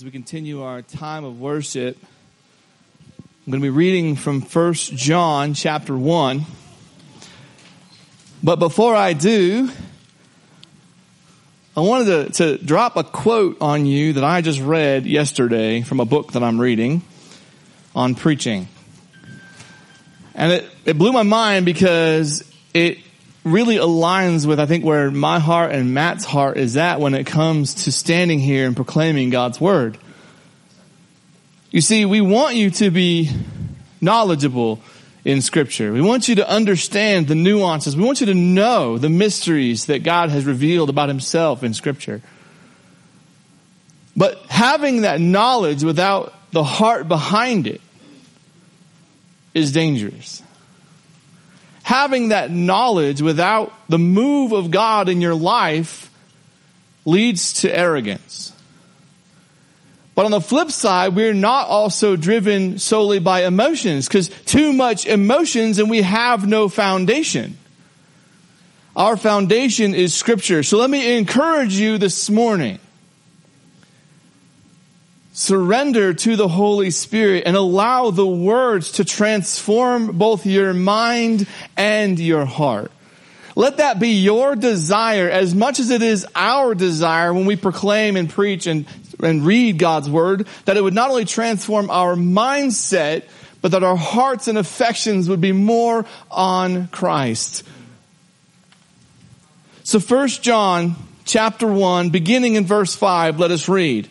as we continue our time of worship. I'm going to be reading from First John chapter 1. But before I do, I wanted to, to drop a quote on you that I just read yesterday from a book that I'm reading on preaching. And it, it blew my mind because it really aligns with, I think, where my heart and Matt's heart is at when it comes to standing here and proclaiming God's word. You see, we want you to be knowledgeable in scripture. We want you to understand the nuances. We want you to know the mysteries that God has revealed about himself in scripture. But having that knowledge without the heart behind it is dangerous having that knowledge without the move of God in your life leads to arrogance. But on the flip side, we're not also driven solely by emotions because too much emotions and we have no foundation. Our foundation is scripture. So let me encourage you this morning surrender to the Holy Spirit and allow the words to transform both your mind and your heart. Let that be your desire as much as it is our desire when we proclaim and preach and, and read God's word, that it would not only transform our mindset, but that our hearts and affections would be more on Christ. So first John chapter 1, beginning in verse 5, let us read.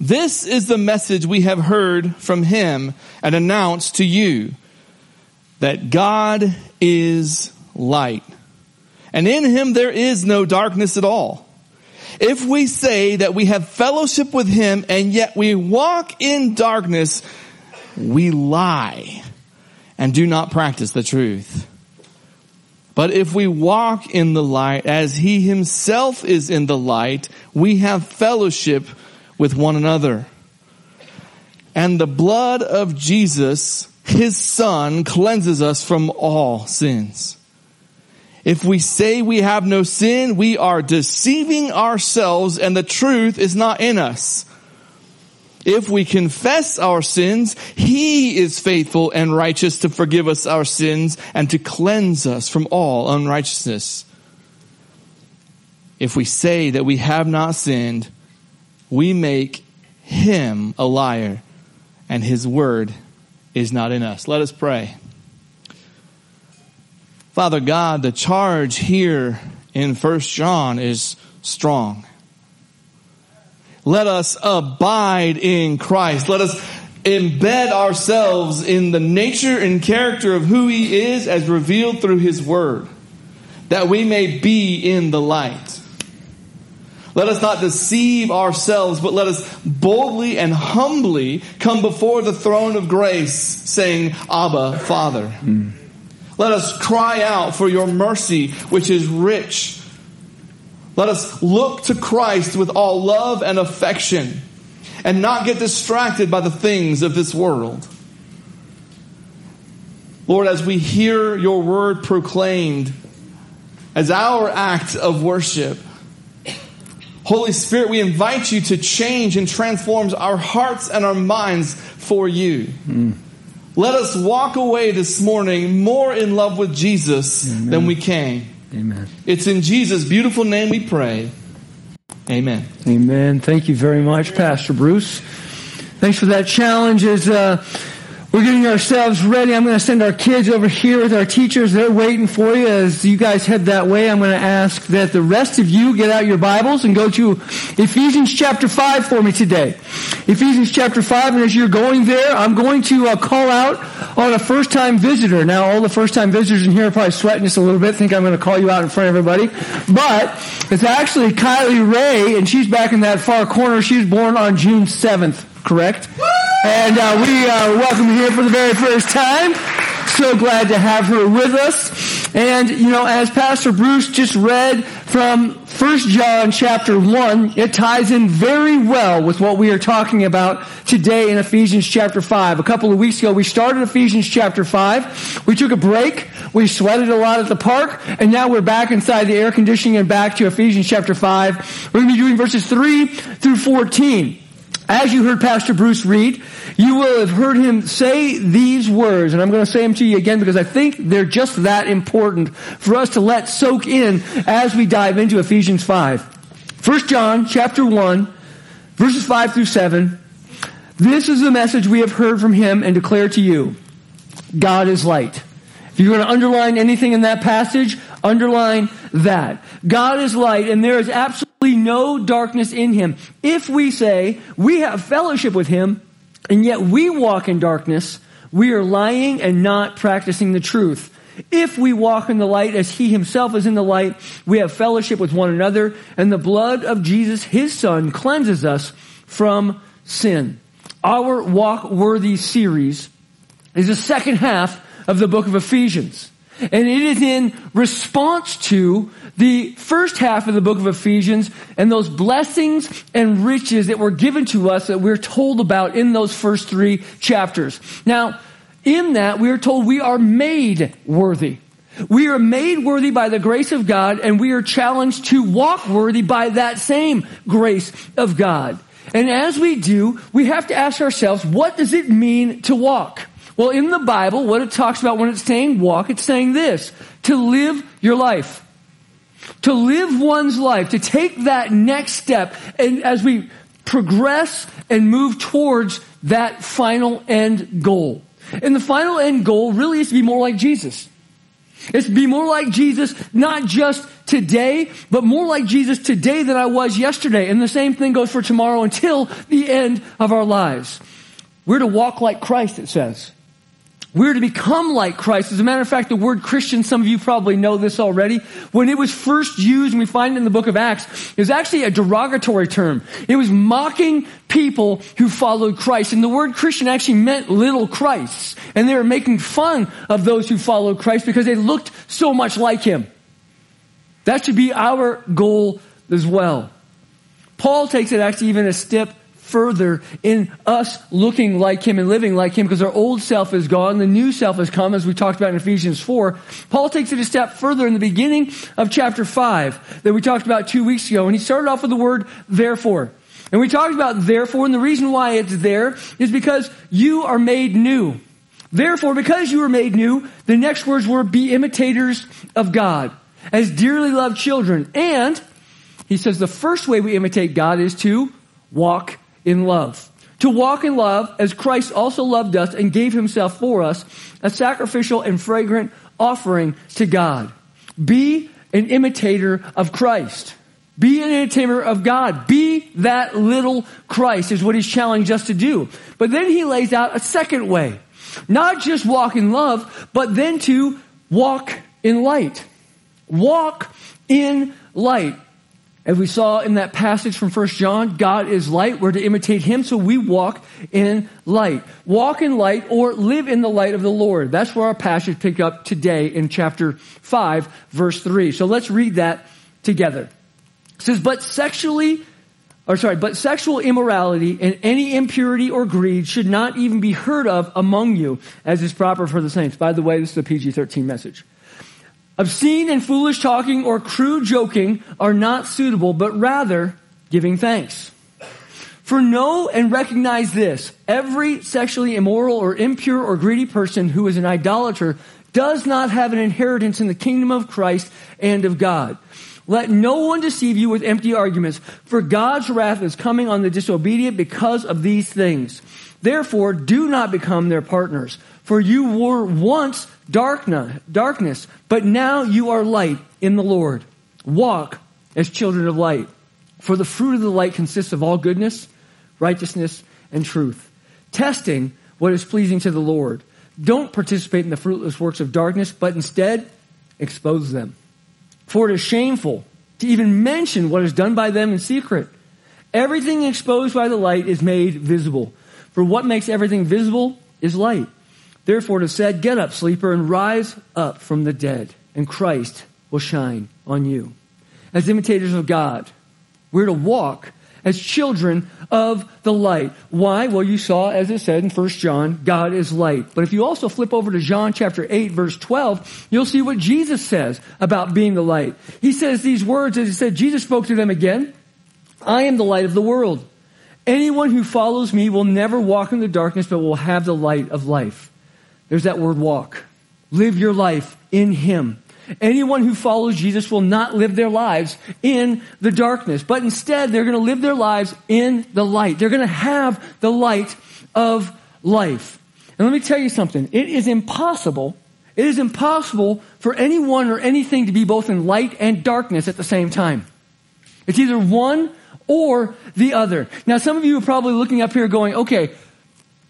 This is the message we have heard from him and announced to you that God is light and in him there is no darkness at all. If we say that we have fellowship with him and yet we walk in darkness, we lie and do not practice the truth. But if we walk in the light as he himself is in the light, we have fellowship with one another. And the blood of Jesus, his son, cleanses us from all sins. If we say we have no sin, we are deceiving ourselves and the truth is not in us. If we confess our sins, He is faithful and righteous to forgive us our sins and to cleanse us from all unrighteousness. If we say that we have not sinned, we make him a liar and his word is not in us. Let us pray. Father God, the charge here in First John is strong. Let us abide in Christ. Let us embed ourselves in the nature and character of who he is as revealed through his word, that we may be in the light. Let us not deceive ourselves, but let us boldly and humbly come before the throne of grace saying, Abba, Father. Mm. Let us cry out for your mercy, which is rich. Let us look to Christ with all love and affection and not get distracted by the things of this world. Lord, as we hear your word proclaimed as our act of worship, Holy Spirit, we invite you to change and transform our hearts and our minds for you. Mm. Let us walk away this morning more in love with Jesus Amen. than we came. Amen. It's in Jesus' beautiful name we pray. Amen. Amen. Thank you very much, Pastor Bruce. Thanks for that challenge. As uh, we're getting ourselves ready. I'm going to send our kids over here with our teachers. They're waiting for you as you guys head that way. I'm going to ask that the rest of you get out your Bibles and go to Ephesians chapter 5 for me today. Ephesians chapter 5, and as you're going there, I'm going to uh, call out on a first time visitor. Now, all the first time visitors in here are probably sweating just a little bit, think I'm going to call you out in front of everybody. But it's actually Kylie Ray, and she's back in that far corner. She was born on June 7th correct? And uh, we uh, welcome her here for the very first time. So glad to have her with us. And, you know, as Pastor Bruce just read from First John chapter 1. It ties in very well with what we are talking about today in Ephesians chapter 5. A couple of weeks ago, we started Ephesians chapter 5. We took a break. We sweated a lot at the park. And now we're back inside the air conditioning and back to Ephesians chapter 5. We're going to be doing verses 3 through 14. As you heard Pastor Bruce read, you will have heard him say these words, and I'm going to say them to you again because I think they're just that important for us to let soak in as we dive into Ephesians 5. 1 John chapter 1, verses 5 through 7. This is the message we have heard from him and declare to you. God is light. If you're going to underline anything in that passage, underline that. God is light and there is absolutely no darkness in him. If we say we have fellowship with him and yet we walk in darkness, we are lying and not practicing the truth. If we walk in the light as he himself is in the light, we have fellowship with one another and the blood of Jesus, his son, cleanses us from sin. Our walk worthy series is the second half of the book of Ephesians. And it is in response to the first half of the book of Ephesians and those blessings and riches that were given to us that we're told about in those first three chapters. Now, in that, we are told we are made worthy. We are made worthy by the grace of God, and we are challenged to walk worthy by that same grace of God. And as we do, we have to ask ourselves, what does it mean to walk? Well, in the Bible, what it talks about when it's saying walk, it's saying this to live your life. To live one's life, to take that next step, and as we progress and move towards that final end goal. And the final end goal really is to be more like Jesus. It's to be more like Jesus, not just today, but more like Jesus today than I was yesterday. And the same thing goes for tomorrow until the end of our lives. We're to walk like Christ, it says. We're to become like Christ. As a matter of fact, the word Christian, some of you probably know this already. When it was first used, and we find it in the book of Acts, it was actually a derogatory term. It was mocking people who followed Christ. And the word Christian actually meant little Christ. And they were making fun of those who followed Christ because they looked so much like him. That should be our goal as well. Paul takes it actually even a step further in us looking like him and living like him because our old self is gone, the new self has come, as we talked about in Ephesians 4. Paul takes it a step further in the beginning of chapter 5 that we talked about two weeks ago, and he started off with the word therefore. And we talked about therefore, and the reason why it's there is because you are made new. Therefore, because you are made new, the next words were be imitators of God as dearly loved children. And he says the first way we imitate God is to walk in love. To walk in love as Christ also loved us and gave himself for us, a sacrificial and fragrant offering to God. Be an imitator of Christ. Be an imitator of God. Be that little Christ is what he's challenged us to do. But then he lays out a second way. Not just walk in love, but then to walk in light. Walk in light. As we saw in that passage from 1 John, God is light. We're to imitate Him, so we walk in light. Walk in light or live in the light of the Lord. That's where our passage pick up today in chapter 5, verse 3. So let's read that together. It says, but sexually, or sorry, but sexual immorality and any impurity or greed should not even be heard of among you, as is proper for the saints. By the way, this is a PG-13 message. Obscene and foolish talking or crude joking are not suitable, but rather giving thanks. For know and recognize this every sexually immoral or impure or greedy person who is an idolater does not have an inheritance in the kingdom of Christ and of God. Let no one deceive you with empty arguments, for God's wrath is coming on the disobedient because of these things. Therefore, do not become their partners. For you were once darkness, but now you are light in the Lord. Walk as children of light. For the fruit of the light consists of all goodness, righteousness, and truth. Testing what is pleasing to the Lord. Don't participate in the fruitless works of darkness, but instead expose them. For it is shameful to even mention what is done by them in secret. Everything exposed by the light is made visible. For what makes everything visible is light. Therefore it is said, Get up, sleeper, and rise up from the dead, and Christ will shine on you. as imitators of God. We're to walk as children of the light. Why? Well, you saw, as it said in 1 John, God is light. But if you also flip over to John chapter 8, verse 12, you'll see what Jesus says about being the light. He says these words, as he said, Jesus spoke to them again, I am the light of the world. Anyone who follows me will never walk in the darkness, but will have the light of life. There's that word walk. Live your life in Him. Anyone who follows Jesus will not live their lives in the darkness, but instead they're going to live their lives in the light. They're going to have the light of life. And let me tell you something. It is impossible. It is impossible for anyone or anything to be both in light and darkness at the same time. It's either one or the other. Now, some of you are probably looking up here going, okay,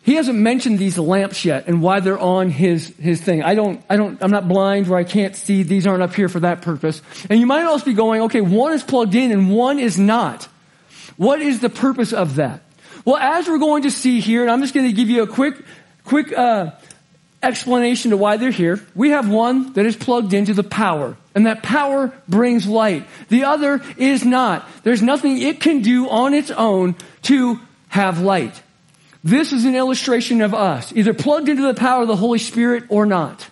he hasn't mentioned these lamps yet and why they're on his, his thing. I don't, I don't, I'm not blind where I can't see. These aren't up here for that purpose. And you might also be going, okay, one is plugged in and one is not. What is the purpose of that? Well, as we're going to see here, and I'm just going to give you a quick, quick, uh, explanation to why they're here. We have one that is plugged into the power, and that power brings light. The other is not. There's nothing it can do on its own to have light. This is an illustration of us, either plugged into the power of the Holy Spirit or not.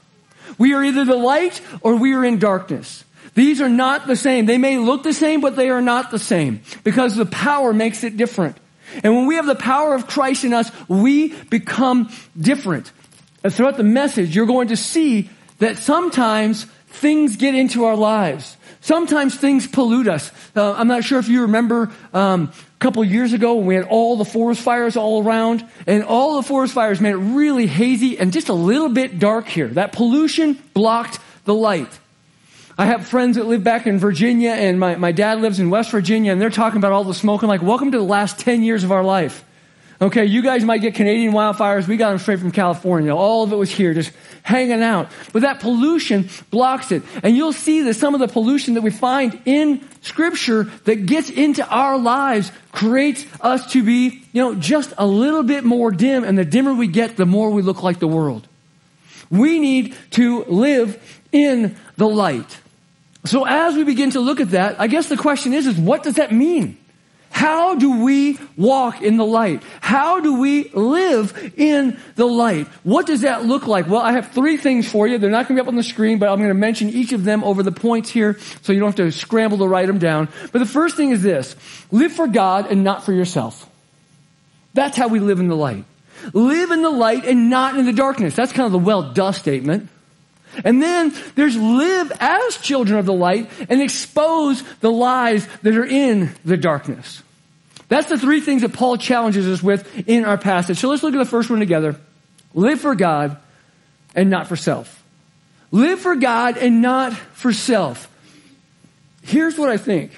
We are either the light or we are in darkness. These are not the same. They may look the same, but they are not the same because the power makes it different. And when we have the power of Christ in us, we become different. And throughout the message, you're going to see that sometimes things get into our lives. Sometimes things pollute us. Uh, I'm not sure if you remember um, couple years ago when we had all the forest fires all around, and all the forest fires made it really hazy and just a little bit dark here. That pollution blocked the light. I have friends that live back in Virginia, and my, my dad lives in West Virginia, and they're talking about all the smoke. I'm like, welcome to the last 10 years of our life. Okay, you guys might get Canadian wildfires. We got them straight from California. All of it was here, just hanging out. But that pollution blocks it. And you'll see that some of the pollution that we find in scripture that gets into our lives creates us to be, you know, just a little bit more dim. And the dimmer we get, the more we look like the world. We need to live in the light. So as we begin to look at that, I guess the question is, is what does that mean? How do we walk in the light? How do we live in the light? What does that look like? Well, I have three things for you. They're not going to be up on the screen, but I'm going to mention each of them over the points here so you don't have to scramble to write them down. But the first thing is this. Live for God and not for yourself. That's how we live in the light. Live in the light and not in the darkness. That's kind of the well duh statement. And then there's live as children of the light and expose the lies that are in the darkness. That's the three things that Paul challenges us with in our passage. So let's look at the first one together. Live for God and not for self. Live for God and not for self. Here's what I think.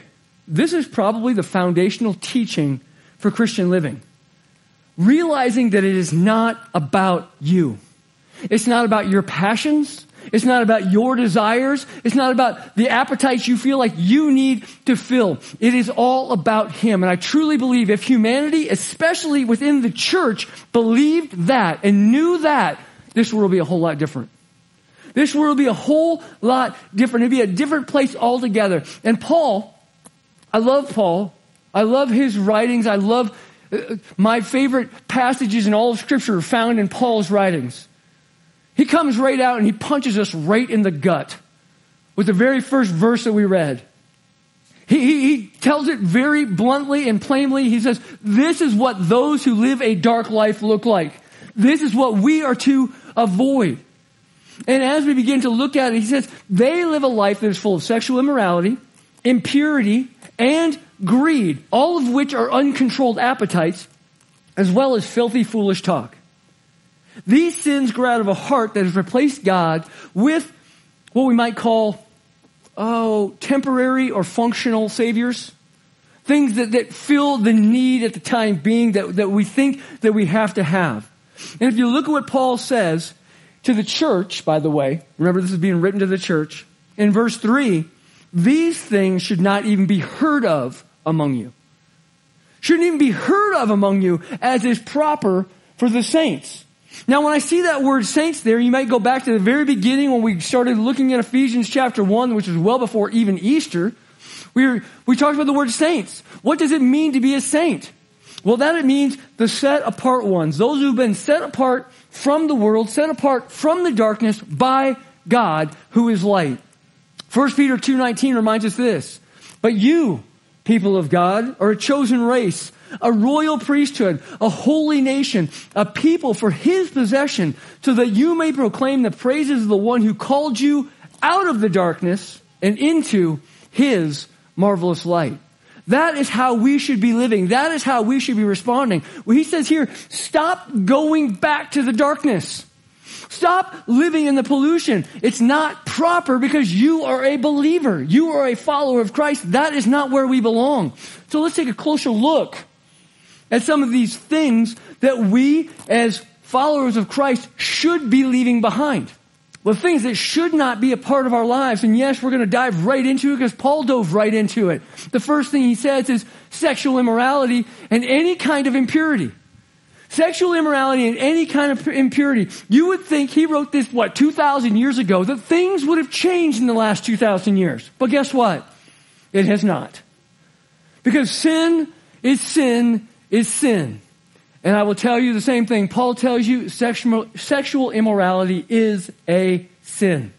This is probably the foundational teaching for Christian living. Realizing that it is not about you. It's not about your passions. It's not about your desires. It's not about the appetites you feel like you need to fill. It is all about Him. And I truly believe if humanity, especially within the church, believed that and knew that, this world would be a whole lot different. This world would be a whole lot different. It'd be a different place altogether. And Paul, I love Paul. I love his writings. I love uh, my favorite passages in all of Scripture are found in Paul's writings. He comes right out and he punches us right in the gut with the very first verse that we read. He, he, he, tells it very bluntly and plainly. He says, this is what those who live a dark life look like. This is what we are to avoid. And as we begin to look at it, he says, they live a life that is full of sexual immorality, impurity, and greed, all of which are uncontrolled appetites, as well as filthy, foolish talk. These sins grow out of a heart that has replaced God with what we might call, oh, temporary or functional saviors. Things that, that fill the need at the time being that, that we think that we have to have. And if you look at what Paul says to the church, by the way, remember this is being written to the church, in verse 3, these things should not even be heard of among you. Shouldn't even be heard of among you as is proper for the saints. Now, when I see that word saints there, you might go back to the very beginning when we started looking at Ephesians chapter 1, which was well before even Easter, We, were, we talked about the word saints. What does it mean to be a saint? Well, that it means the set apart ones, those who've been set apart from the world, set apart from the darkness by God who is light. 1 Peter 2.19 reminds us this. But you, people of God, are a chosen race, a royal priesthood, a holy nation, a people for his possession, so that you may proclaim the praises of the one who called you out of the darkness and into his marvelous light. That is how we should be living. That is how we should be responding. Well, he says here, stop going back to the darkness. Stop living in the pollution. It's not proper because you are a believer. You are a follower of Christ. That is not where we belong. So let's take a closer look at some of these things that we as followers of Christ should be leaving behind. The things that should not be a part of our lives. And yes, we're going to dive right into it because Paul dove right into it. The first thing he says is sexual immorality and any kind of impurity. Sexual immorality and any kind of impurity. You would think he wrote this, what, 2,000 years ago, that things would have changed in the last 2,000 years. But guess what? It has not. Because sin is sin is sin. And I will tell you the same thing. Paul tells you sexual, sexual immorality is a sin.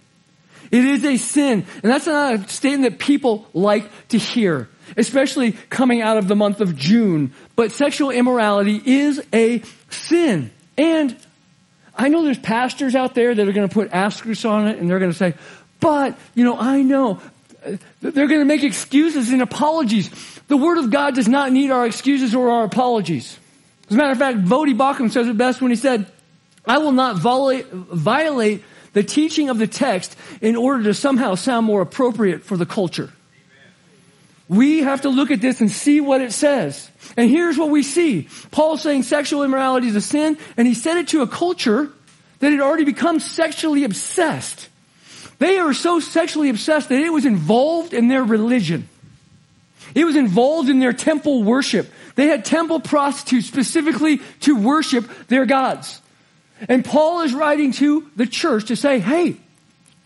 It is a sin. And that's not a statement that people like to hear, especially coming out of the month of June. But sexual immorality is a sin. And I know there's pastors out there that are going to put asterisks on it and they're going to say, but, you know, I know. They're going to make excuses and apologies. The Word of God does not need our excuses or our apologies. As a matter of fact, Voddie Baucham says it best when he said, I will not violate the teaching of the text in order to somehow sound more appropriate for the culture. We have to look at this and see what it says. And here's what we see. Paul saying sexual immorality is a sin, and he said it to a culture that had already become sexually obsessed. They are so sexually obsessed that it was involved in their religion. It was involved in their temple worship. They had temple prostitutes specifically to worship their gods. And Paul is writing to the church to say, hey,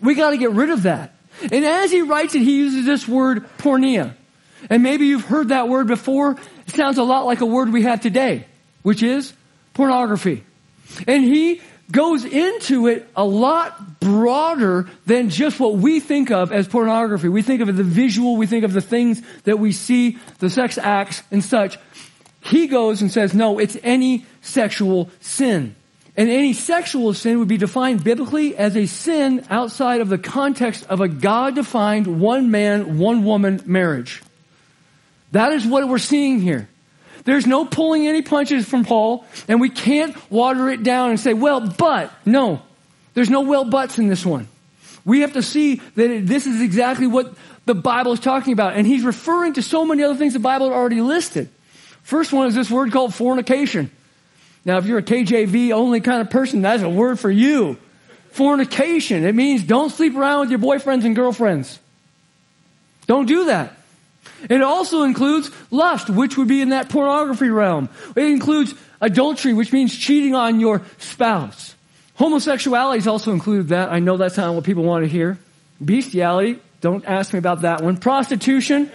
we got to get rid of that. And as he writes it, he uses this word porneia. And maybe you've heard that word before. It sounds a lot like a word we have today, which is pornography. And he goes into it a lot broader than just what we think of as pornography. We think of the visual, we think of the things that we see, the sex acts and such. He goes and says, no, it's any sexual sin. And any sexual sin would be defined biblically as a sin outside of the context of a God defined one man, one woman marriage. That is what we're seeing here. There's no pulling any punches from Paul, and we can't water it down and say, well, but, no. There's no well buts in this one. We have to see that this is exactly what the Bible is talking about. And he's referring to so many other things the Bible already listed. First one is this word called fornication. Now, if you're a KJV only kind of person, that's a word for you. Fornication. It means don't sleep around with your boyfriends and girlfriends. Don't do that. It also includes lust, which would be in that pornography realm. It includes adultery, which means cheating on your spouse. Homosexuality is also included that. I know that's not what people want to hear. Bestiality, don't ask me about that one. Prostitution,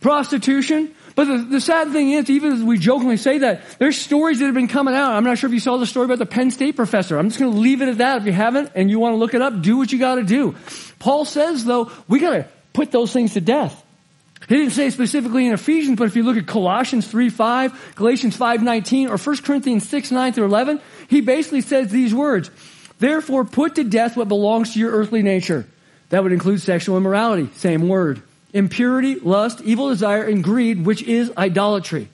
prostitution. But the, the sad thing is, even as we jokingly say that, there's stories that have been coming out. I'm not sure if you saw the story about the Penn State professor. I'm just going to leave it at that. If you haven't and you want to look it up, do what you got to do. Paul says, though, we got to put those things to death. He didn't say specifically in Ephesians, but if you look at Colossians 3 5, Galatians 5 19, or 1 Corinthians 6 9 through 11, he basically says these words Therefore, put to death what belongs to your earthly nature. That would include sexual immorality, same word. Impurity, lust, evil desire, and greed, which is idolatry.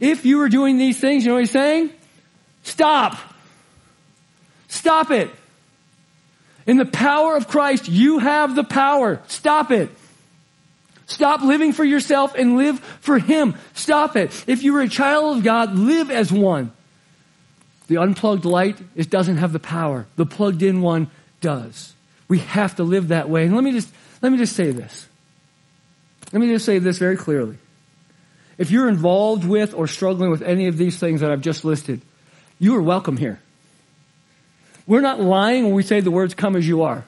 If you are doing these things, you know what he's saying? Stop. Stop it. In the power of Christ, you have the power. Stop it. Stop living for yourself and live for Him. Stop it. If you're a child of God, live as one. The unplugged light, it doesn't have the power. The plugged in one does. We have to live that way. And let me just, let me just say this. Let me just say this very clearly. If you're involved with or struggling with any of these things that I've just listed, you are welcome here. We're not lying when we say the words come as you are.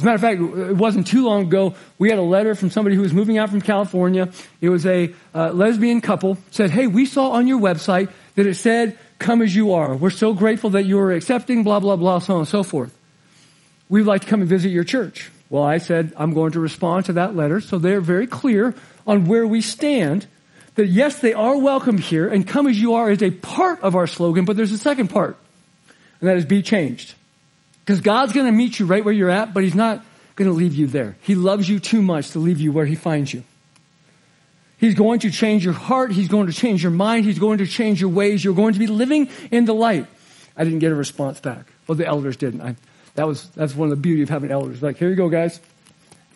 As a matter of fact, it wasn't too long ago, we had a letter from somebody who was moving out from California. It was a uh, lesbian couple. Said, hey, we saw on your website that it said, come as you are. We're so grateful that you're accepting, blah, blah, blah, so on and so forth. We'd like to come and visit your church. Well, I said, I'm going to respond to that letter. So they're very clear on where we stand. That yes, they are welcome here, and come as you are is a part of our slogan, but there's a second part, and that is be changed. Because God's going to meet you right where you're at, but He's not going to leave you there. He loves you too much to leave you where He finds you. He's going to change your heart. He's going to change your mind. He's going to change your ways. You're going to be living in the light. I didn't get a response back. Well, the elders didn't. I, that was, that's one of the beauty of having elders. Like, here you go, guys.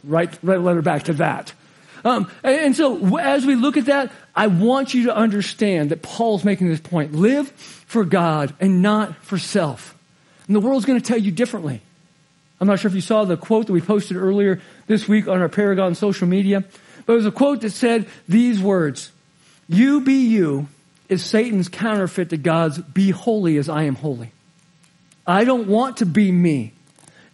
Write, write a letter back to that. Um, and, and so as we look at that, I want you to understand that Paul's making this point. Live for God and not for self. And the world's going to tell you differently. I'm not sure if you saw the quote that we posted earlier this week on our Paragon social media, but it was a quote that said these words You be you is Satan's counterfeit to God's be holy as I am holy. I don't want to be me.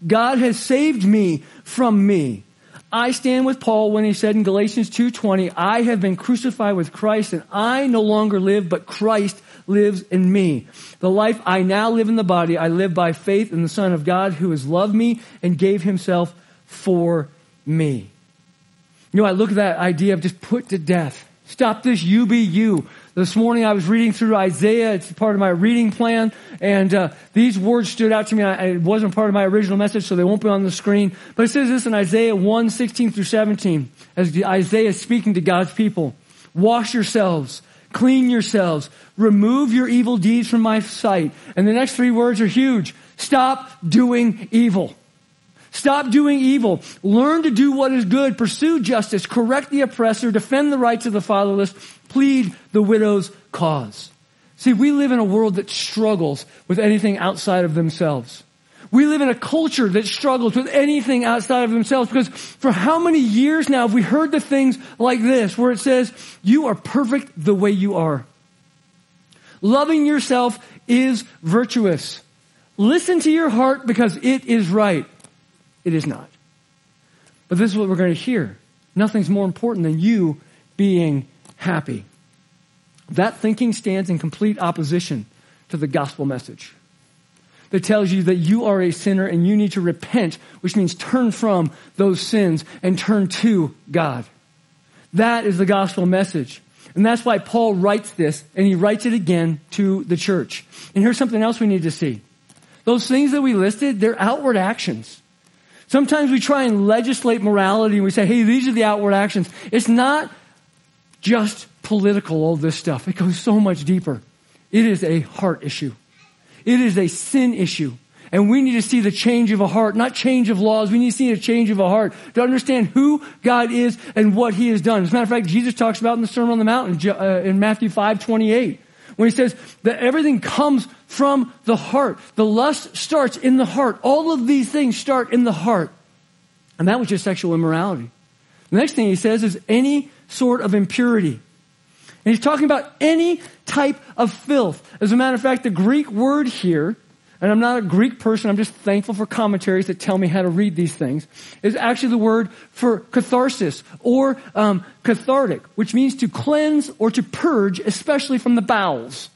God has saved me from me. I stand with Paul when he said in Galatians 2:20, I have been crucified with Christ and I no longer live but Christ lives in me. The life I now live in the body, I live by faith in the Son of God who has loved me and gave himself for me. You know, I look at that idea of just put to death. Stop this you be you. This morning I was reading through Isaiah. It's part of my reading plan. And uh, these words stood out to me. I, it wasn't part of my original message, so they won't be on the screen. But it says this in Isaiah 1, 16 through 17, as Isaiah is speaking to God's people. Wash yourselves Clean yourselves. Remove your evil deeds from my sight. And the next three words are huge. Stop doing evil. Stop doing evil. Learn to do what is good. Pursue justice. Correct the oppressor. Defend the rights of the fatherless. Plead the widow's cause. See, we live in a world that struggles with anything outside of themselves. We live in a culture that struggles with anything outside of themselves because for how many years now have we heard the things like this where it says, you are perfect the way you are. Loving yourself is virtuous. Listen to your heart because it is right. It is not. But this is what we're going to hear. Nothing's more important than you being happy. That thinking stands in complete opposition to the gospel message that tells you that you are a sinner and you need to repent, which means turn from those sins and turn to God. That is the gospel message. And that's why Paul writes this, and he writes it again to the church. And here's something else we need to see. Those things that we listed, they're outward actions. Sometimes we try and legislate morality and we say, hey, these are the outward actions. It's not just political, all this stuff. It goes so much deeper. It is a heart issue. It is a sin issue. And we need to see the change of a heart, not change of laws. We need to see a change of a heart to understand who God is and what He has done. As a matter of fact, Jesus talks about in the Sermon on the Mount in, uh, Matthew 5, 28, when He says that everything comes from the heart. The lust starts in the heart. All of these things start in the heart. And that was just sexual immorality. The next thing He says is any sort of impurity. And he's talking about any type of filth. As a matter of fact, the Greek word here, and I'm not a Greek person, I'm just thankful for commentaries that tell me how to read these things, is actually the word for catharsis or um, cathartic, which means to cleanse or to purge, especially from the bowels.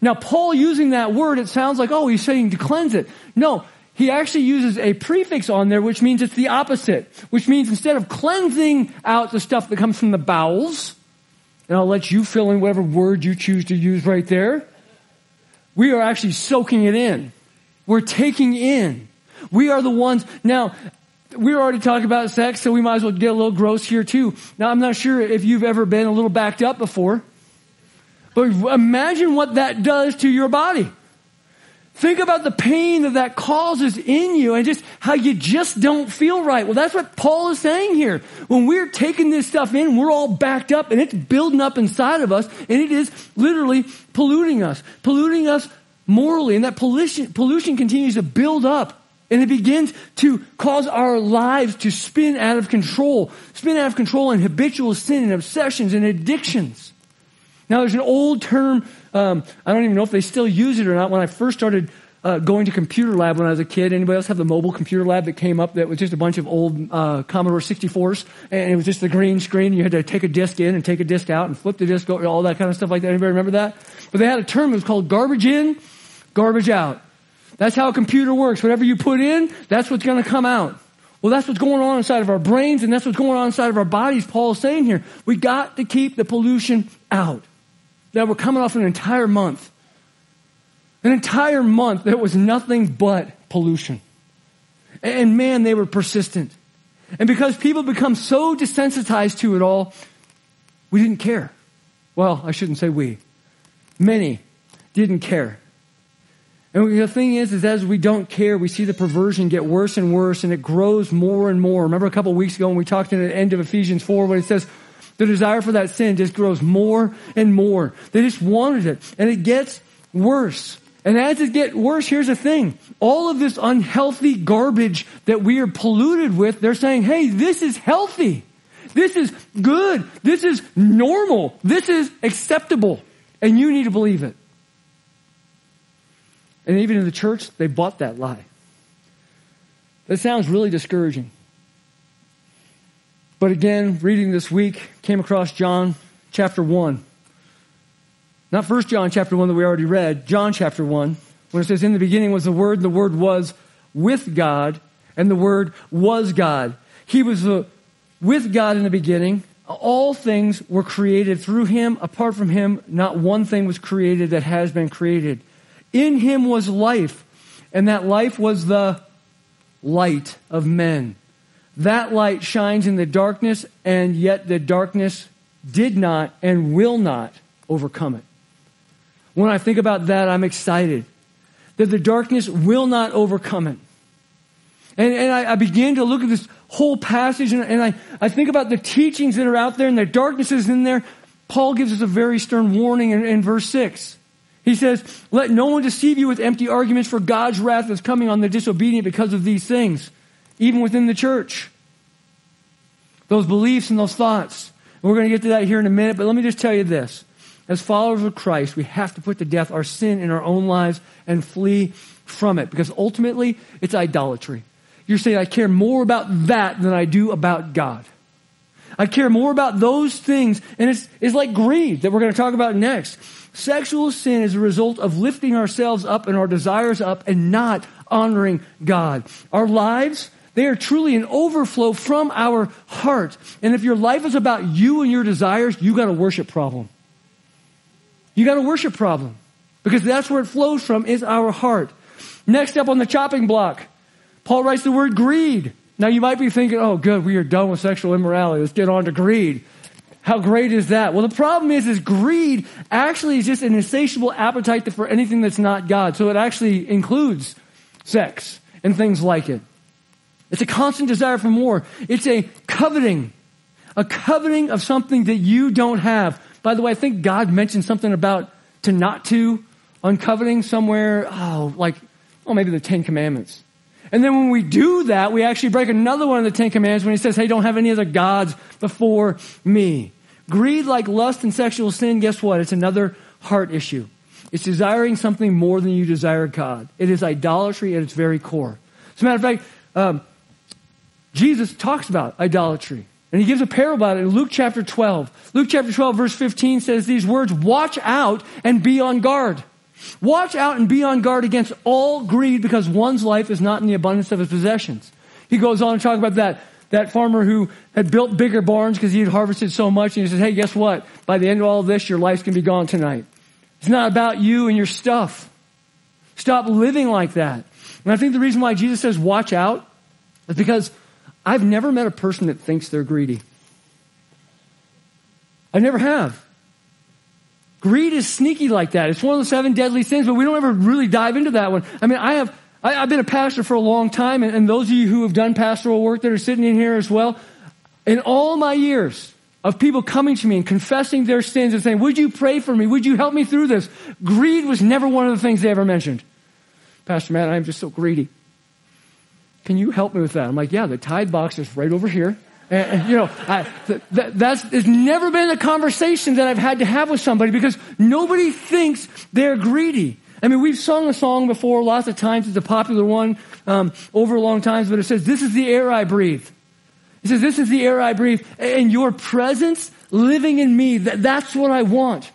Now, Paul using that word, it sounds like, oh, he's saying to cleanse it. No, he actually uses a prefix on there, which means it's the opposite, which means instead of cleansing out the stuff that comes from the bowels, and I'll let you fill in whatever word you choose to use right there. We are actually soaking it in. We're taking in. We are the ones. Now, we are already talking about sex, so we might as well get a little gross here too. Now, I'm not sure if you've ever been a little backed up before, but imagine what that does to your body. Think about the pain that that causes in you and just how you just don't feel right. Well, that's what Paul is saying here. When we're taking this stuff in, we're all backed up and it's building up inside of us and it is literally polluting us, polluting us morally. And that pollution, pollution continues to build up and it begins to cause our lives to spin out of control, spin out of control in habitual sin and obsessions and addictions. Now, there's an old term um, I don't even know if they still use it or not. When I first started uh, going to computer lab when I was a kid. Anybody else have the mobile computer lab that came up that was just a bunch of old uh, Commodore 64s and it was just the green screen. You had to take a disc in and take a disc out and flip the disc, all that kind of stuff like that. Anybody remember that? But they had a term. It was called garbage in, garbage out. That's how a computer works. Whatever you put in, that's what's going to come out. Well, that's what's going on inside of our brains and that's what's going on inside of our bodies. Paul's saying here, we got to keep the pollution out. Now we're coming off an entire month. An entire month that was nothing but pollution. And man, they were persistent. And because people become so desensitized to it all, we didn't care. Well, I shouldn't say we. Many didn't care. And the thing is, is as we don't care, we see the perversion get worse and worse, and it grows more and more. Remember a couple weeks ago when we talked in the end of Ephesians 4 when it says the desire for that sin just grows more and more. They just wanted it, and it gets worse. And as it gets worse, here's the thing. All of this unhealthy garbage that we are polluted with, they're saying, hey, this is healthy. This is good. This is normal. This is acceptable. And you need to believe it. And even in the church, they bought that lie. That sounds really discouraging. But again, reading this week, came across John chapter 1. Not First John chapter 1 that we already read, John chapter 1, when it says, In the beginning was the Word, and the Word was with God, and the Word was God. He was uh, with God in the beginning. All things were created through Him. Apart from Him, not one thing was created that has been created. In him was life, and that life was the light of men. That light shines in the darkness, and yet the darkness did not and will not overcome it. When I think about that, I'm excited that the darkness will not overcome it. And, and I, I begin to look at this whole passage and, and I, I think about the teachings that are out there and the darkness is in there. Paul gives us a very stern warning in, in verse 6. He says, let no one deceive you with empty arguments for God's wrath is coming on the disobedient because of these things, even within the church. Those beliefs and those thoughts. And we're going to get to that here in a minute, but let me just tell you this. As followers of Christ, we have to put to death our sin in our own lives and flee from it because ultimately it's idolatry. You're saying, I care more about that than I do about God. I care more about those things, and it's, it's like greed that we're going to talk about next. Sexual sin is a result of lifting ourselves up and our desires up and not honoring God. Our lives, they are truly an overflow from our heart. And if your life is about you and your desires, you got a worship problem. You got a worship problem. Because that's where it flows from, is our heart. Next up on the chopping block, Paul writes the word greed. Now you might be thinking, oh good, we are done with sexual immorality. Let's get on to greed. How great is that? Well, the problem is, is greed actually is just an insatiable appetite for anything that's not God. So it actually includes sex and things like it. It's a constant desire for more. It's a coveting, a coveting of something that you don't have. By the way, I think God mentioned something about to not to on coveting somewhere. Oh, like, oh, maybe the Ten Commandments. And then when we do that, we actually break another one of the Ten Commandments when he says, hey, don't have any other gods before me. Greed, like lust and sexual sin, guess what? It's another heart issue. It's desiring something more than you desire God. It is idolatry at its very core. As a matter of fact, um, Jesus talks about idolatry. And he gives a parable about it in Luke chapter 12. Luke chapter 12, verse 15 says these words Watch out and be on guard. Watch out and be on guard against all greed because one's life is not in the abundance of his possessions. He goes on to talk about that that farmer who had built bigger barns because he had harvested so much and he says, hey, guess what? By the end of all of this, your life's going to be gone tonight. It's not about you and your stuff. Stop living like that. And I think the reason why Jesus says watch out is because I've never met a person that thinks they're greedy. I never have. Greed is sneaky like that. It's one of the seven deadly sins, but we don't ever really dive into that one. I mean, I have I, have been a pastor for a long time, and, and those of you who have done pastoral work that are sitting in here as well, in all my years of people coming to me and confessing their sins and saying, Would you pray for me? Would you help me through this? Greed was never one of the things they ever mentioned. Pastor Matt, I'm just so greedy. Can you help me with that? I'm like, Yeah, the tide box is right over here. And, and, you know, I, th- th- that's it's never been a conversation that I've had to have with somebody because nobody thinks they're greedy. I mean, we've sung a song before lots of times. It's a popular one um, over long times, but it says, This is the air I breathe. It says, This is the air I breathe. And your presence living in me, that, that's what I want.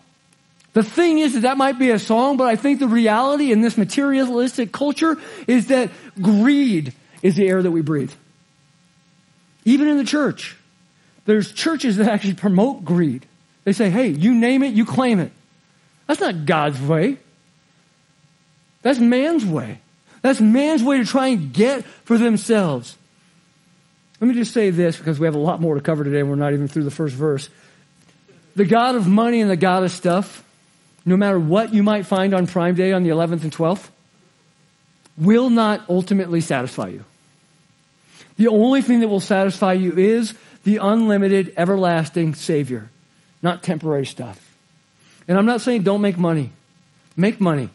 The thing is that that might be a song, but I think the reality in this materialistic culture is that greed is the air that we breathe. Even in the church. There's churches that actually promote greed. They say, hey, you name it, you claim it. That's not God's way. That's man's way. That's man's way to try and get for themselves. Let me just say this because we have a lot more to cover today and we're not even through the first verse. The God of money and the God of stuff, no matter what you might find on Prime Day on the 11th and 12th, will not ultimately satisfy you. The only thing that will satisfy you is the unlimited, everlasting Savior, not temporary stuff. And I'm not saying don't make money. Make money.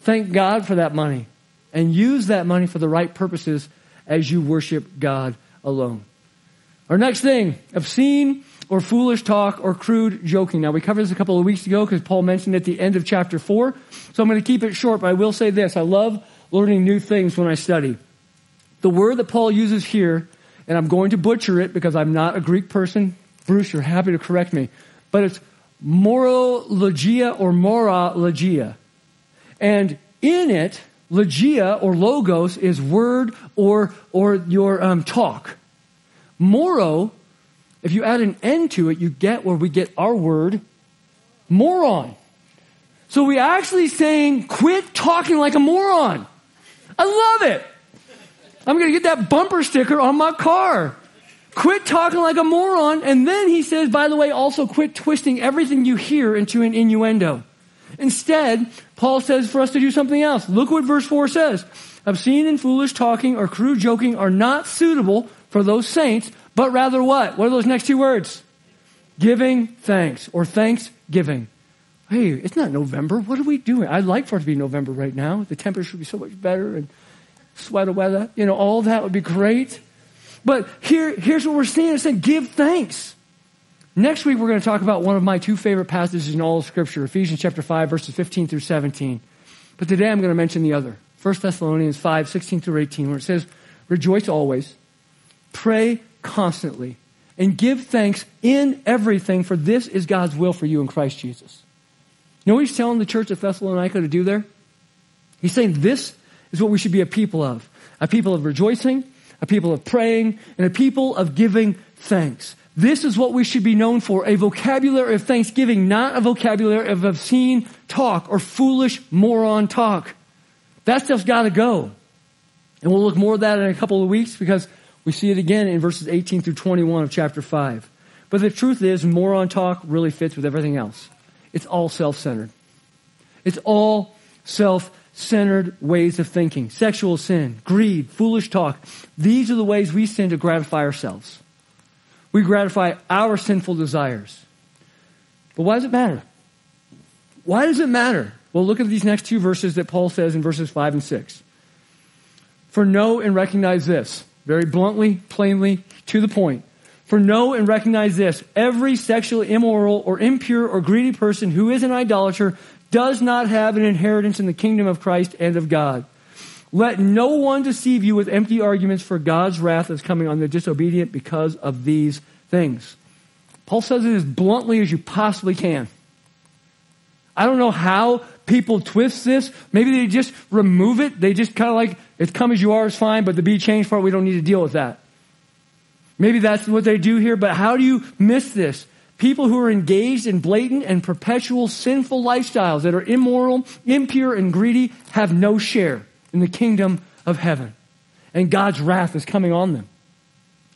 Thank God for that money. And use that money for the right purposes as you worship God alone. Our next thing obscene or foolish talk or crude joking. Now, we covered this a couple of weeks ago because Paul mentioned at the end of chapter 4. So I'm going to keep it short, but I will say this. I love learning new things when I study. The word that Paul uses here, and I'm going to butcher it because I'm not a Greek person. Bruce, you're happy to correct me. But it's morologia or morologia. And in it, logia or logos is word or, or your um, talk. Moro, if you add an N to it, you get where we get our word moron. So we actually saying, quit talking like a moron. I love it. I'm going to get that bumper sticker on my car. Quit talking like a moron. And then he says, by the way, also quit twisting everything you hear into an innuendo. Instead, Paul says for us to do something else. Look what verse 4 says. Obscene and foolish talking or crude joking are not suitable for those saints, but rather what? What are those next two words? Giving thanks or thanksgiving. Hey, it's not November. What are we doing? I'd like for it to be November right now. The temperature would be so much better and sweater weather. You know, all that would be great. But here, here's what we're seeing. It's saying give thanks. Next week, we're going to talk about one of my two favorite passages in all of Scripture, Ephesians chapter 5, verses 15 through 17. But today I'm going to mention the other. 1 Thessalonians 5, 16 through 18, where it says, Rejoice always, pray constantly, and give thanks in everything, for this is God's will for you in Christ Jesus. You know what he's telling the church of Thessalonica to do there? He's saying this is what we should be a people of. A people of rejoicing, a people of praying, and a people of giving thanks. This is what we should be known for, a vocabulary of thanksgiving, not a vocabulary of obscene talk or foolish moron talk. That stuff's gotta go. And we'll look more at that in a couple of weeks because we see it again in verses 18 through 21 of chapter 5. But the truth is, moron talk really fits with everything else. It's all self-centered. It's all self-centered ways of thinking. Sexual sin, greed, foolish talk. These are the ways we sin to gratify ourselves. We gratify our sinful desires. But why does it matter? Why does it matter? Well, look at these next two verses that Paul says in verses 5 and 6. For know and recognize this, very bluntly, plainly, to the point. For know and recognize this, every sexually immoral or impure or greedy person who is an idolater does not have an inheritance in the kingdom of Christ and of God. Let no one deceive you with empty arguments, for God's wrath is coming on the disobedient because of these things. Paul says it as bluntly as you possibly can. I don't know how people twist this. Maybe they just remove it. They just kind of like, it's come as you are is fine, but the be changed part, we don't need to deal with that. Maybe that's what they do here, but how do you miss this? People who are engaged in blatant and perpetual sinful lifestyles that are immoral, impure, and greedy have no share in the kingdom of heaven. And God's wrath is coming on them.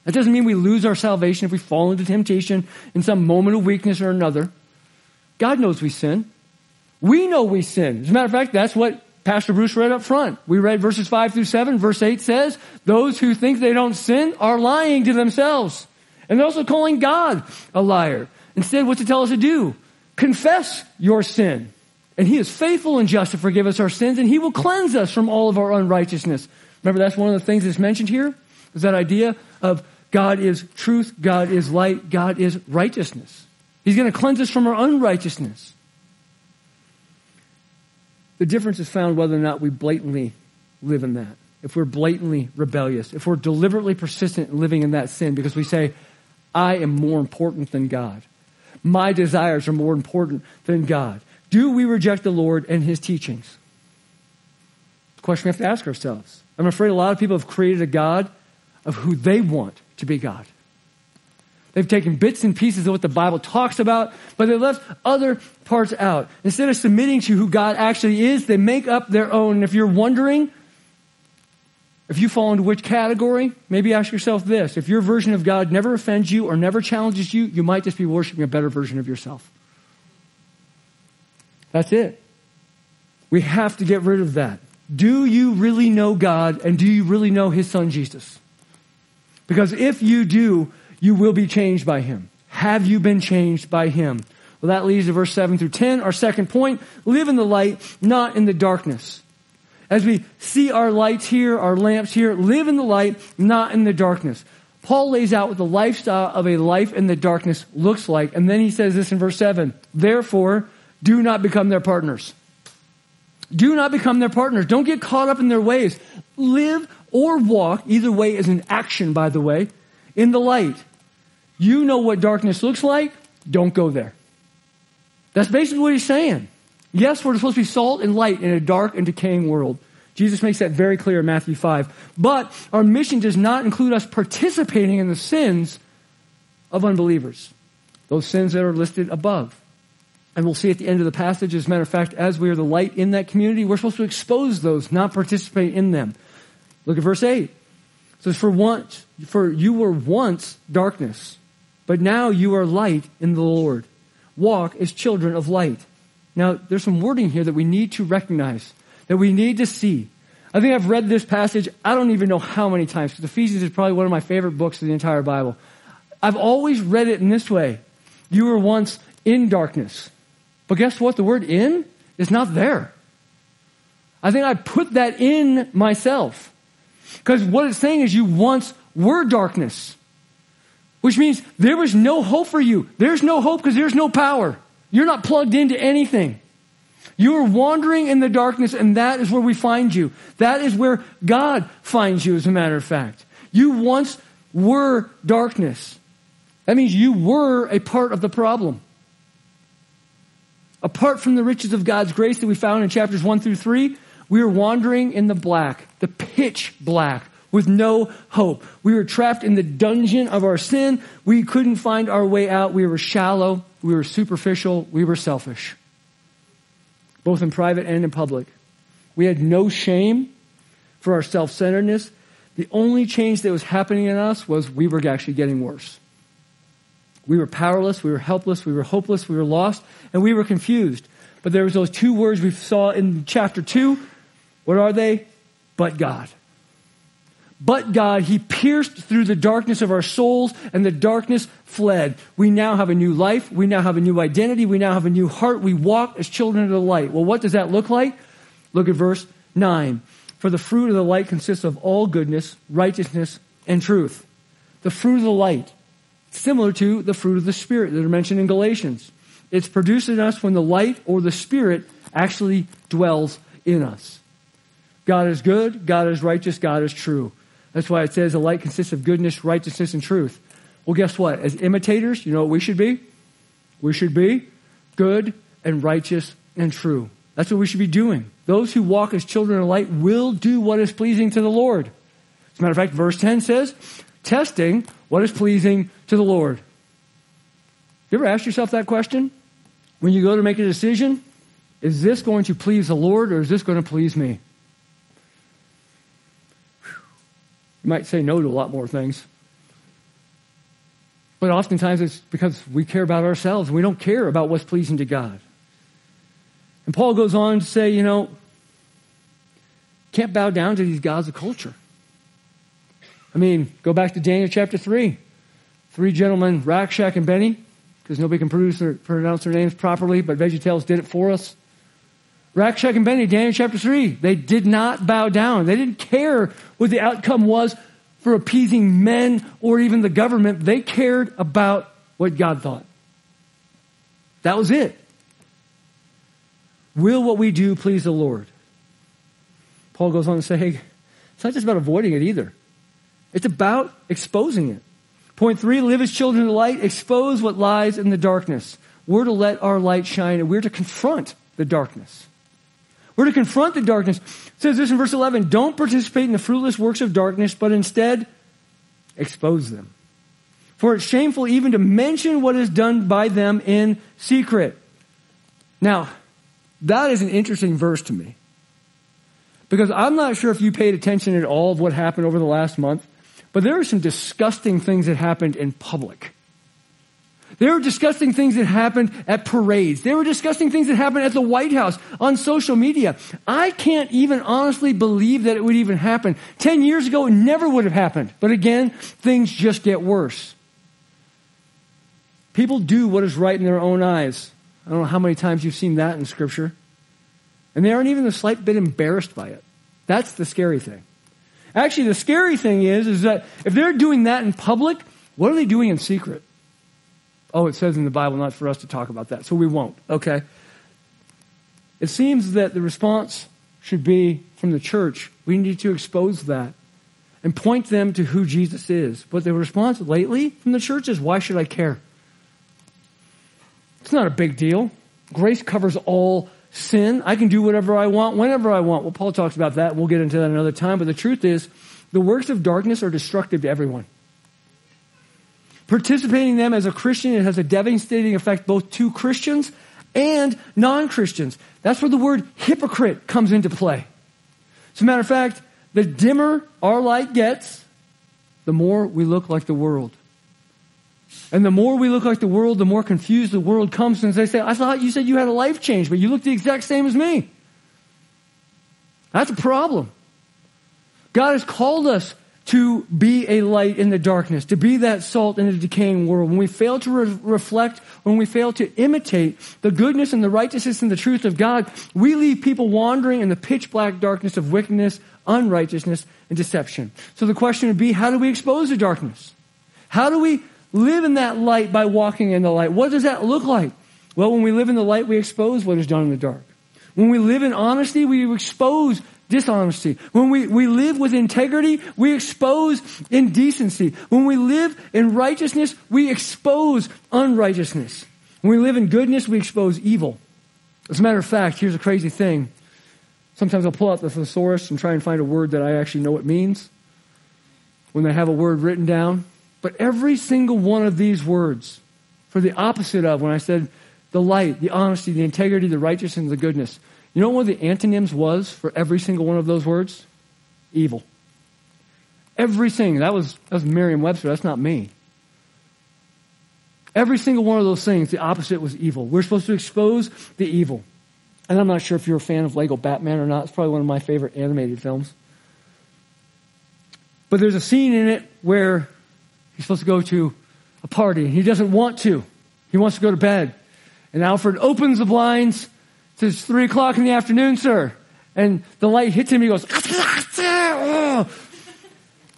That doesn't mean we lose our salvation if we fall into temptation in some moment of weakness or another. God knows we sin. We know we sin. As a matter of fact, that's what Pastor Bruce read up front. We read verses 5 through 7. Verse 8 says, Those who think they don't sin are lying to themselves. And they're also calling God a liar. Instead, what's it tell us to do? Confess your sin. And he is faithful and just to forgive us our sins, and he will cleanse us from all of our unrighteousness. Remember, that's one of the things that's mentioned here, is that idea of God is truth, God is light, God is righteousness. He's going to cleanse us from our unrighteousness. The difference is found whether or not we blatantly live in that. If we're blatantly rebellious, if we're deliberately persistent in living in that sin because we say, I am more important than God. My desires are more important than God. Do we reject the Lord and his teachings? The question we have to ask ourselves. I'm afraid a lot of people have created a God of who they want to be God. They've taken bits and pieces of what the Bible talks about, but they left other parts out. Instead of submitting to who God actually is, they make up their own. And if you're wondering if you fall into which category, maybe ask yourself this. If your version of God never offends you or never challenges you, you might just be worshiping a better version of yourself. That's it. We have to get rid of that. Do you really know God and do you really know His Son Jesus? Because if you do, you will be changed by Him. Have you been changed by Him? Well, that leads to verse 7 through 10. Our second point, live in the light, not in the darkness. As we see our lights here, our lamps here, live in the light, not in the darkness. Paul lays out what the lifestyle of a life in the darkness looks like. And then he says this in verse 7 Therefore, do not become their partners. Do not become their partners. Don't get caught up in their ways. Live or walk, either way is an action, by the way, in the light. You know what darkness looks like. Don't go there. That's basically what he's saying. Yes, we're supposed to be salt and light in a dark and decaying world. Jesus makes that very clear in Matthew 5. But our mission does not include us participating in the sins of unbelievers, those sins that are listed above. And we'll see at the end of the passage, as a matter of fact, as we are the light in that community, we're supposed to expose those, not participate in them. Look at verse 8. It says, For once, for you were once darkness, but now you are light in the Lord. Walk as children of light. Now, there's some wording here that we need to recognize, that we need to see. I think I've read this passage, I don't even know how many times, because Ephesians is probably one of my favorite books of the entire Bible. I've always read it in this way. You were once in darkness. But guess what? The word in is not there. I think I put that in myself. Because what it's saying is you once were darkness. Which means there was no hope for you. There's no hope because there's no power. You're not plugged into anything. You are wandering in the darkness, and that is where we find you. That is where God finds you, as a matter of fact. You once were darkness. That means you were a part of the problem. Apart from the riches of God's grace that we found in chapters 1 through 3, we were wandering in the black, the pitch black, with no hope. We were trapped in the dungeon of our sin. We couldn't find our way out. We were shallow. We were superficial. We were selfish. Both in private and in public. We had no shame for our self-centeredness. The only change that was happening in us was we were actually getting worse. We were powerless, we were helpless, we were hopeless, we were lost, and we were confused. But there was those two words we saw in chapter 2. What are they? But God. But God, He pierced through the darkness of our souls and the darkness fled. We now have a new life. We now have a new identity. We now have a new heart. We walk as children of the light. Well, what does that look like? Look at verse 9. For the fruit of the light consists of all goodness, righteousness, and truth. The fruit of the light, similar to the fruit of the Spirit that are mentioned in Galatians. It's produced in us when the light or the Spirit actually dwells in us. God is good, God is righteous, God is true. That's why it says the light consists of goodness, righteousness, and truth. Well, guess what? As imitators, you know what we should be? We should be good and righteous and true. That's what we should be doing. Those who walk as children of light will do what is pleasing to the Lord. As a matter of fact, verse 10 says, testing what is pleasing to the Lord. You ever ask yourself that question? When you go to make a decision, is this going to please the Lord or is this going to please me? You might say no to a lot more things. But oftentimes it's because we care about ourselves we don't care about what's pleasing to God. And Paul goes on to say, you know, can't bow down to these gods of culture. I mean, go back to Daniel chapter 3. Three gentlemen, Rack, Shack and Benny, because nobody can their, pronounce their names properly, but VeggieTales did it for us. Rack, Shack and Benny, Daniel chapter 3, they did not bow down. They didn't care what the outcome was for appeasing men or even the government. They cared about what God thought. That was it. Will what we do please the Lord? Paul goes on to say, hey, it's not just about avoiding it either. It's about exposing it. Point three, live as children of the light, expose what lies in the darkness. We're to let our light shine and we're to confront the darkness. We're to confront the darkness. It says this in verse 11 don't participate in the fruitless works of darkness, but instead expose them. For it's shameful even to mention what is done by them in secret. Now, that is an interesting verse to me. Because I'm not sure if you paid attention at all of what happened over the last month, but there are some disgusting things that happened in public. There were disgusting things that happened at parades. There were disgusting things that happened at the White House, on social media. I can't even honestly believe that it would even happen. Ten years ago, it never would have happened. But again, things just get worse. People do what is right in their own eyes. I don't know how many times you've seen that in Scripture. And they aren't even the slight bit embarrassed by it. That's the scary thing. Actually, the scary thing is, is that if they're doing that in public, what are they doing in secret? Oh, it says in the Bible not for us to talk about that, so we won't. Okay. It seems that the response should be from the church. We need to expose that and point them to who Jesus is. But the response lately from the church is, why should I care? It's not a big deal. Grace covers all sin. I can do whatever I want, whenever I want. Well, Paul talks about that. We'll get into that another time. But the truth is, the works of darkness are destructive to everyone. Participating in them as a Christian, it has a devastating effect both to Christians and non Christians. That's where the word hypocrite comes into play. As a matter of fact, the dimmer our light gets, the more we look like the world. And the more we look like the world, the more confused the world comes since they say, I thought you said you had a life change, but you look the exact same as me. That's a problem. God has called us to be a light in the darkness, to be that salt in a decaying world. When we fail to re- reflect, when we fail to imitate the goodness and the righteousness and the truth of God, we leave people wandering in the pitch black darkness of wickedness, unrighteousness, and deception. So the question would be, how do we expose the darkness? How do we live in that light by walking in the light. What does that look like? Well, when we live in the light, we expose what is done in the dark. When we live in honesty, we expose dishonesty. When we, we live with integrity, we expose indecency. When we live in righteousness, we expose unrighteousness. When we live in goodness, we expose evil. As a matter of fact, here's a crazy thing. Sometimes I'll pull out the thesaurus and try and find a word that I actually know what means. When they have a word written down, but every single one of these words, for the opposite of when I said the light, the honesty, the integrity, the righteousness, the goodness, you know what the antonyms was for every single one of those words? Evil. Every single, that was, that was Merriam Webster, that's not me. Every single one of those things, the opposite was evil. We're supposed to expose the evil. And I'm not sure if you're a fan of Lego Batman or not. It's probably one of my favorite animated films. But there's a scene in it where He's supposed to go to a party. He doesn't want to. He wants to go to bed. And Alfred opens the blinds. It's three o'clock in the afternoon, sir. And the light hits him. He goes, ah, oh.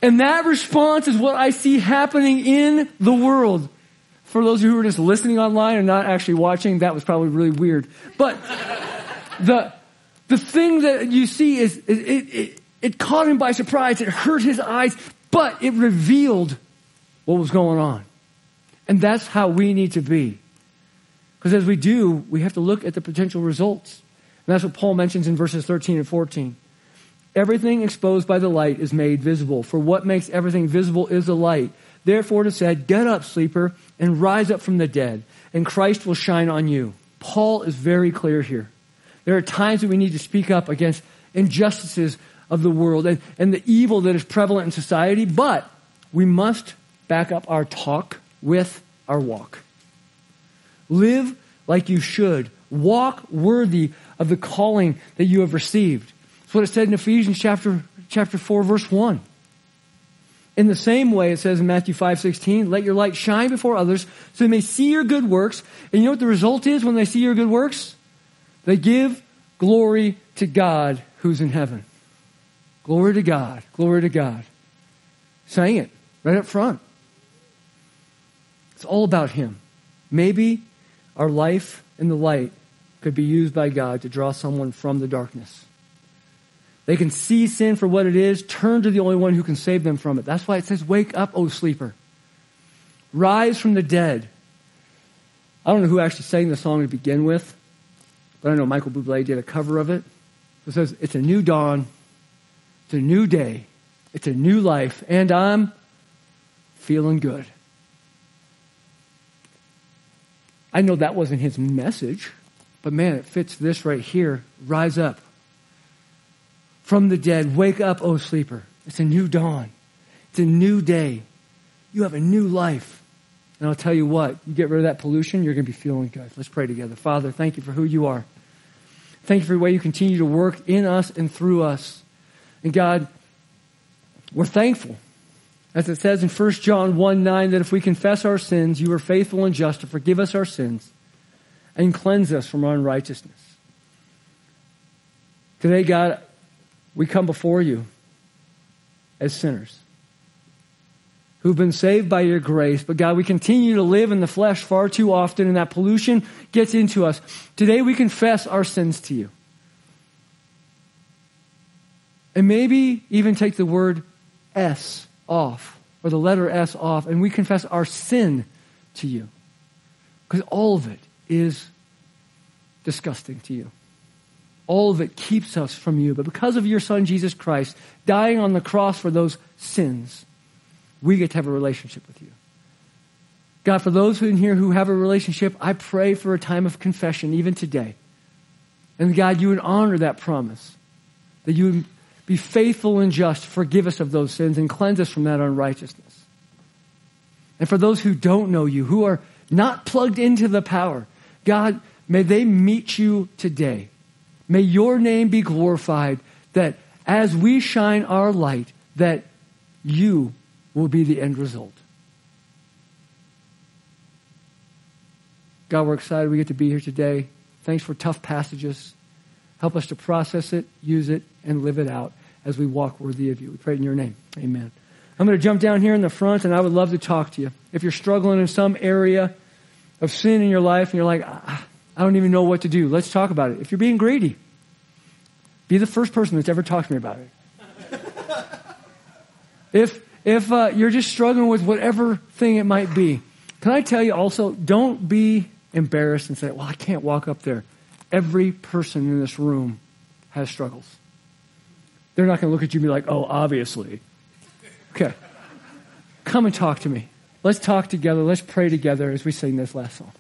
and that response is what I see happening in the world. For those of you who are just listening online and not actually watching, that was probably really weird. But the, the thing that you see is, it, it, it caught him by surprise. It hurt his eyes, but it revealed what was going on. And that's how we need to be. Because as we do, we have to look at the potential results. And that's what Paul mentions in verses 13 and 14. Everything exposed by the light is made visible. For what makes everything visible is the light. Therefore, it is said, Get up, sleeper, and rise up from the dead, and Christ will shine on you. Paul is very clear here. There are times that we need to speak up against injustices of the world and, and the evil that is prevalent in society, but we must back up our talk with our walk. Live like you should. Walk worthy of the calling that you have received. That's what it said in Ephesians chapter, chapter 4, verse 1. In the same way, it says in Matthew 5, 16, let your light shine before others so they may see your good works. And you know what the result is when they see your good works? They give glory to God who's in heaven. Glory to God. Glory to God. Saying it right up front. It's all about Him. Maybe our life in the light could be used by God to draw someone from the darkness. They can see sin for what it is, turn to the only one who can save them from it. That's why it says, Wake up, O sleeper. Rise from the dead. I don't know who actually sang the song to begin with, but I know Michael Bublé did a cover of it. It says, It's a new dawn, it's a new day, it's a new life, and I'm feeling good. I know that wasn't his message, but man, it fits this right here. Rise up from the dead. Wake up, O sleeper. It's a new dawn. It's a new day. You have a new life. And I'll tell you what, you get rid of that pollution, you're going to be feeling good. Let's pray together. Father, thank you for who you are. Thank you for the way you continue to work in us and through us. And God, we're thankful. As it says in 1 John 1 9, that if we confess our sins, you are faithful and just to forgive us our sins and cleanse us from our unrighteousness. Today, God, we come before you as sinners who've been saved by your grace. But God, we continue to live in the flesh far too often, and that pollution gets into us. Today, we confess our sins to you. And maybe even take the word S off, or the letter S off, and we confess our sin to you. Because all of it is disgusting to you. All of it keeps us from you. But because of your Son, Jesus Christ, dying on the cross for those sins, we get to have a relationship with you. God, for those in here who have a relationship, I pray for a time of confession, even today. And God, you would honor that promise, that you would be faithful and just, forgive us of those sins, and cleanse us from that unrighteousness. And for those who don't know you, who are not plugged into the power, God, may they meet you today. May your name be glorified that as we shine our light, that you will be the end result. God, we're excited we get to be here today. Thanks for tough passages. Help us to process it, use it, and live it out as we walk worthy of you. We pray in your name. Amen. I'm going to jump down here in the front, and I would love to talk to you. If you're struggling in some area of sin in your life, and you're like, I don't even know what to do, let's talk about it. If you're being greedy, be the first person that's ever talked to me about it. if if uh, you're just struggling with whatever thing it might be, can I tell you also, don't be embarrassed and say, well, I can't walk up there. Every person in this room has struggles. They're not going to look at you and be like, oh, obviously. Okay. Come and talk to me. Let's talk together. Let's pray together as we sing this last song.